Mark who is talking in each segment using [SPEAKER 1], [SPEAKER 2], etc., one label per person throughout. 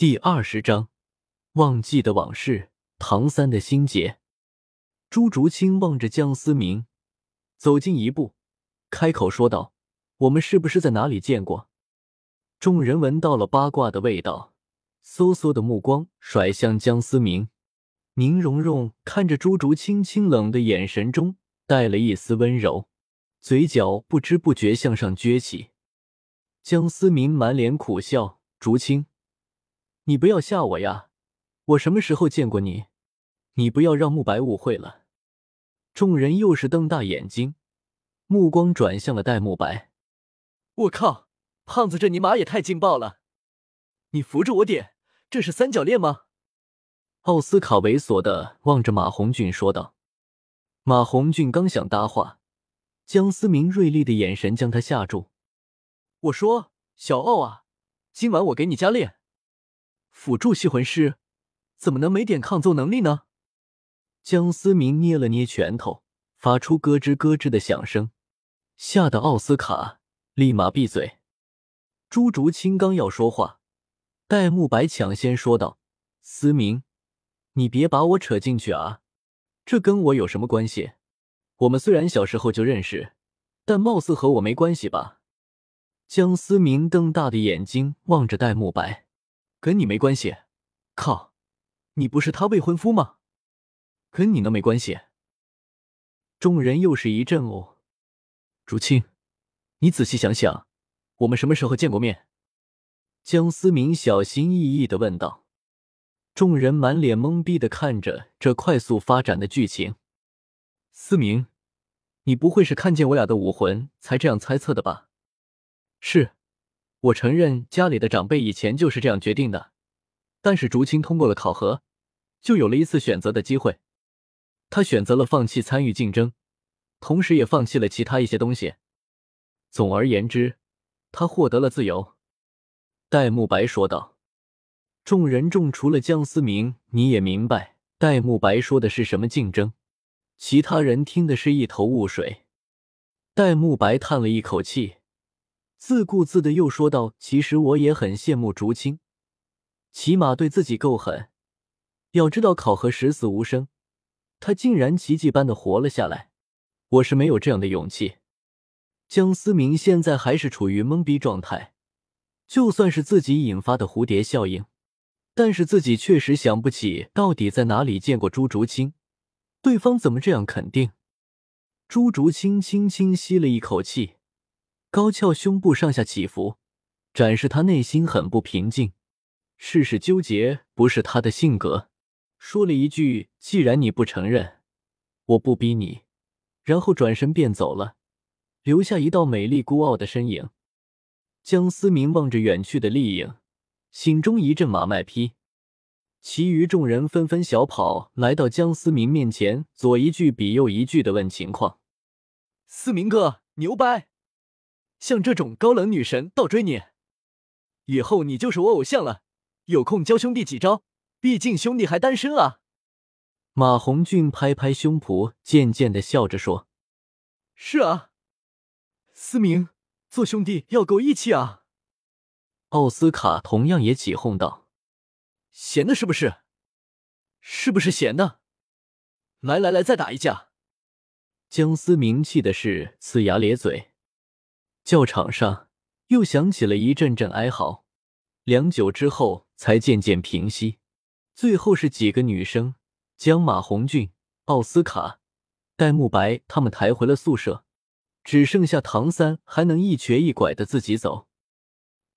[SPEAKER 1] 第二十章，忘记的往事。唐三的心结。朱竹清望着江思明，走近一步，开口说道：“我们是不是在哪里见过？”众人闻到了八卦的味道，嗖嗖的目光甩向江思明。宁荣荣看着朱竹清清冷的眼神中带了一丝温柔，嘴角不知不觉向上撅起。江思明满脸苦笑：“竹清。”你不要吓我呀！我什么时候见过你？你不要让慕白误会了。众人又是瞪大眼睛，目光转向了戴沐白。
[SPEAKER 2] 我靠，胖子这尼玛也太劲爆了！你扶着我点，这是三角恋吗？
[SPEAKER 1] 奥斯卡猥琐的望着马红俊说道。马红俊刚想搭话，江思明锐利的眼神将他吓住。
[SPEAKER 2] 我说，小奥啊，今晚我给你加练。辅助吸魂师怎么能没点抗揍能力呢？
[SPEAKER 1] 江思明捏了捏拳头，发出咯吱咯吱的响声，吓得奥斯卡立马闭嘴。朱竹清刚要说话，戴沐白抢先说道：“思明，你别把我扯进去啊！这跟我有什么关系？我们虽然小时候就认识，但貌似和我没关系吧？”江思明瞪大的眼睛望着戴沐白。
[SPEAKER 2] 跟你没关系，靠！你不是他未婚夫吗？跟你能没关系？
[SPEAKER 1] 众人又是一阵哦。
[SPEAKER 2] 竹青，你仔细想想，我们什么时候见过面？
[SPEAKER 1] 江思明小心翼翼的问道。众人满脸懵逼的看着这快速发展的剧情。
[SPEAKER 2] 思明，你不会是看见我俩的武魂才这样猜测的吧？
[SPEAKER 1] 是。我承认家里的长辈以前就是这样决定的，但是竹青通过了考核，就有了一次选择的机会。他选择了放弃参与竞争，同时也放弃了其他一些东西。总而言之，他获得了自由。戴沐白说道。众人中除了江思明，你也明白戴沐白说的是什么竞争。其他人听的是一头雾水。戴沐白叹了一口气。自顾自的又说道：“其实我也很羡慕竹青，起码对自己够狠。要知道考核十死无生，他竟然奇迹般的活了下来。我是没有这样的勇气。”江思明现在还是处于懵逼状态，就算是自己引发的蝴蝶效应，但是自己确实想不起到底在哪里见过朱竹清，对方怎么这样肯定？朱竹清轻轻吸了一口气。高翘胸部上下起伏，展示他内心很不平静，事事纠结不是他的性格。说了一句：“既然你不承认，我不逼你。”然后转身便走了，留下一道美丽孤傲的身影。江思明望着远去的丽影，心中一阵马麦批。其余众人纷纷小跑来到江思明面前，左一句比右一句的问情况：“
[SPEAKER 2] 思明哥，牛掰！”像这种高冷女神倒追你，以后你就是我偶像了。有空教兄弟几招，毕竟兄弟还单身啊。
[SPEAKER 1] 马红俊拍拍胸脯，渐渐的笑着说：“
[SPEAKER 2] 是啊，思明，做兄弟要够义气啊。”
[SPEAKER 1] 奥斯卡同样也起哄道：“
[SPEAKER 2] 闲的是不是？是不是闲的？来来来，再打一架！”
[SPEAKER 1] 江思明气的是呲牙咧嘴。教场上又响起了一阵阵哀嚎，良久之后才渐渐平息。最后是几个女生将马红俊、奥斯卡、戴沐白他们抬回了宿舍，只剩下唐三还能一瘸一拐的自己走。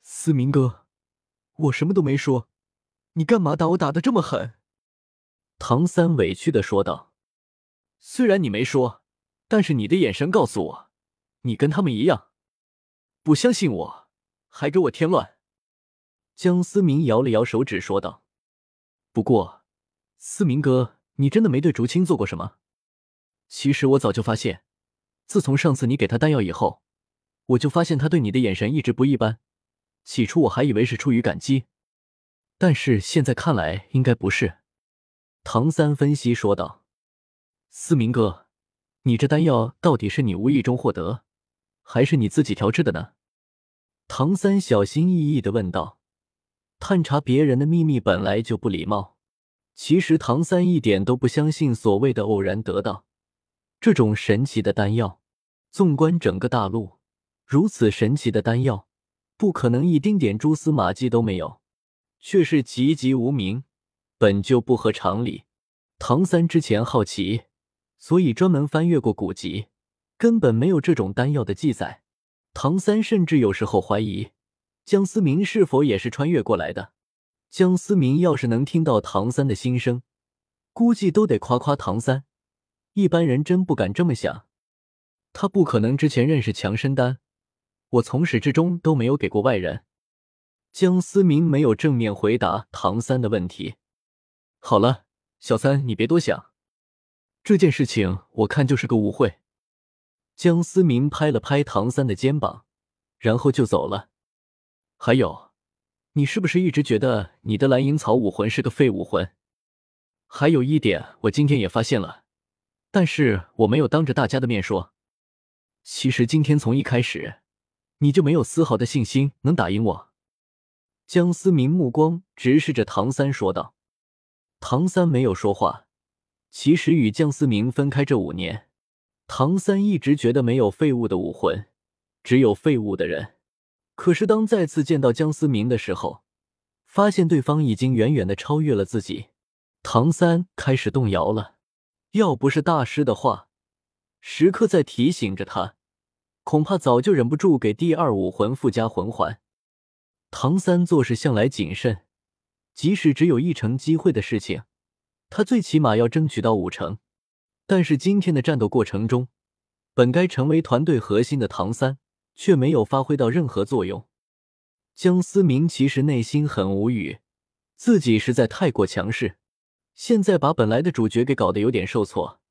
[SPEAKER 2] 思明哥，我什么都没说，你干嘛打我打的这么狠？
[SPEAKER 1] 唐三委屈的说道。
[SPEAKER 2] 虽然你没说，但是你的眼神告诉我，你跟他们一样。不相信我，还给我添乱。
[SPEAKER 1] 江思明摇了摇手指，说道：“
[SPEAKER 2] 不过，思明哥，你真的没对竹青做过什么？其实我早就发现，自从上次你给他丹药以后，我就发现他对你的眼神一直不一般。起初我还以为是出于感激，但是现在看来应该不是。”
[SPEAKER 1] 唐三分析说道：“
[SPEAKER 2] 思明哥，你这丹药到底是你无意中获得？”还是你自己调制的呢？
[SPEAKER 1] 唐三小心翼翼的问道。
[SPEAKER 2] 探查别人的秘密本来就不礼貌。其实唐三一点都不相信所谓的偶然得到这种神奇的丹药。纵观整个大陆，如此神奇的丹药，不可能一丁点蛛丝马迹都没有，却是籍籍无名，本就不合常理。唐三之前好奇，所以专门翻阅过古籍，根本没有这种丹药的记载。唐三甚至有时候怀疑，江思明是否也是穿越过来的。江思明要是能听到唐三的心声，估计都得夸夸唐三。一般人真不敢这么想。他不可能之前认识强身丹，我从始至终都没有给过外人。江思明没有正面回答唐三的问题。好了，小三，你别多想，这件事情我看就是个误会。江思明拍了拍唐三的肩膀，然后就走了。还有，你是不是一直觉得你的蓝银草武魂是个废武魂？还有一点，我今天也发现了，但是我没有当着大家的面说。其实今天从一开始，你就没有丝毫的信心能打赢我。江思明目光直视着唐三说道。唐三没有说话。其实与江思明分开这五年，唐三一直觉得没有废物的武魂，只有废物的人。可是当再次见到江思明的时候，发现对方已经远远的超越了自己，唐三开始动摇了。要不是大师的话。时刻在提醒着他，恐怕早就忍不住给第二武魂附加魂环。唐三做事向来谨慎，即使只有一成机会的事情，他最起码要争取到五成。但是今天的战斗过程中，本该成为团队核心的唐三却没有发挥到任何作用。江思明其实内心很无语，自己实在太过强势，现在把本来的主角给搞得有点受挫。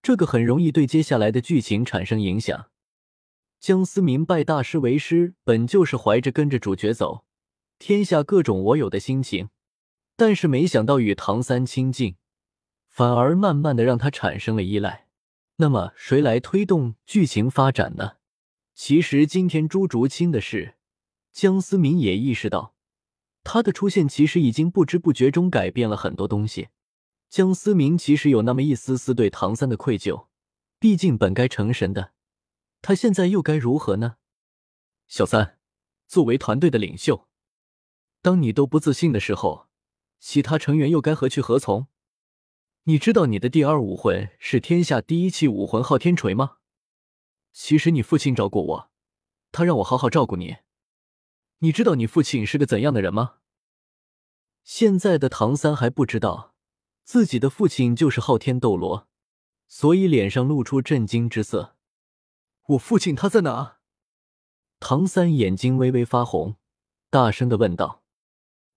[SPEAKER 2] 这个很容易对接下来的剧情产生影响。江思明拜大师为师，本就是怀着跟着主角走，天下各种我有的心情，但是没想到与唐三亲近，反而慢慢的让他产生了依赖。那么谁来推动剧情发展呢？其实今天朱竹清的事，江思明也意识到，他的出现其实已经不知不觉中改变了很多东西。江思明其实有那么一丝丝对唐三的愧疚，毕竟本该成神的他，现在又该如何呢？小三，作为团队的领袖，当你都不自信的时候，其他成员又该何去何从？你知道你的第二武魂是天下第一器武魂昊天锤吗？其实你父亲找过我，他让我好好照顾你。你知道你父亲是个怎样的人吗？现在的唐三还不知道。自己的父亲就是昊天斗罗，所以脸上露出震惊之色。我父亲他在哪？唐三眼睛微微发红，大声的问道：“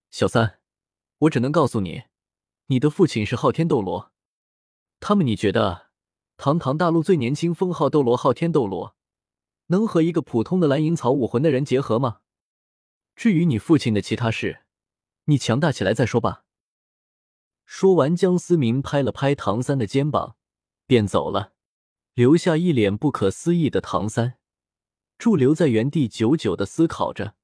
[SPEAKER 2] 小三，我只能告诉你，你的父亲是昊天斗罗。他们，你觉得堂堂大陆最年轻封号斗罗昊天斗罗，能和一个普通的蓝银草武魂的人结合吗？至于你父亲的其他事，你强大起来再说吧。”说完，江思明拍了拍唐三的肩膀，便走了，留下一脸不可思议的唐三，驻留在原地，久久的思考着。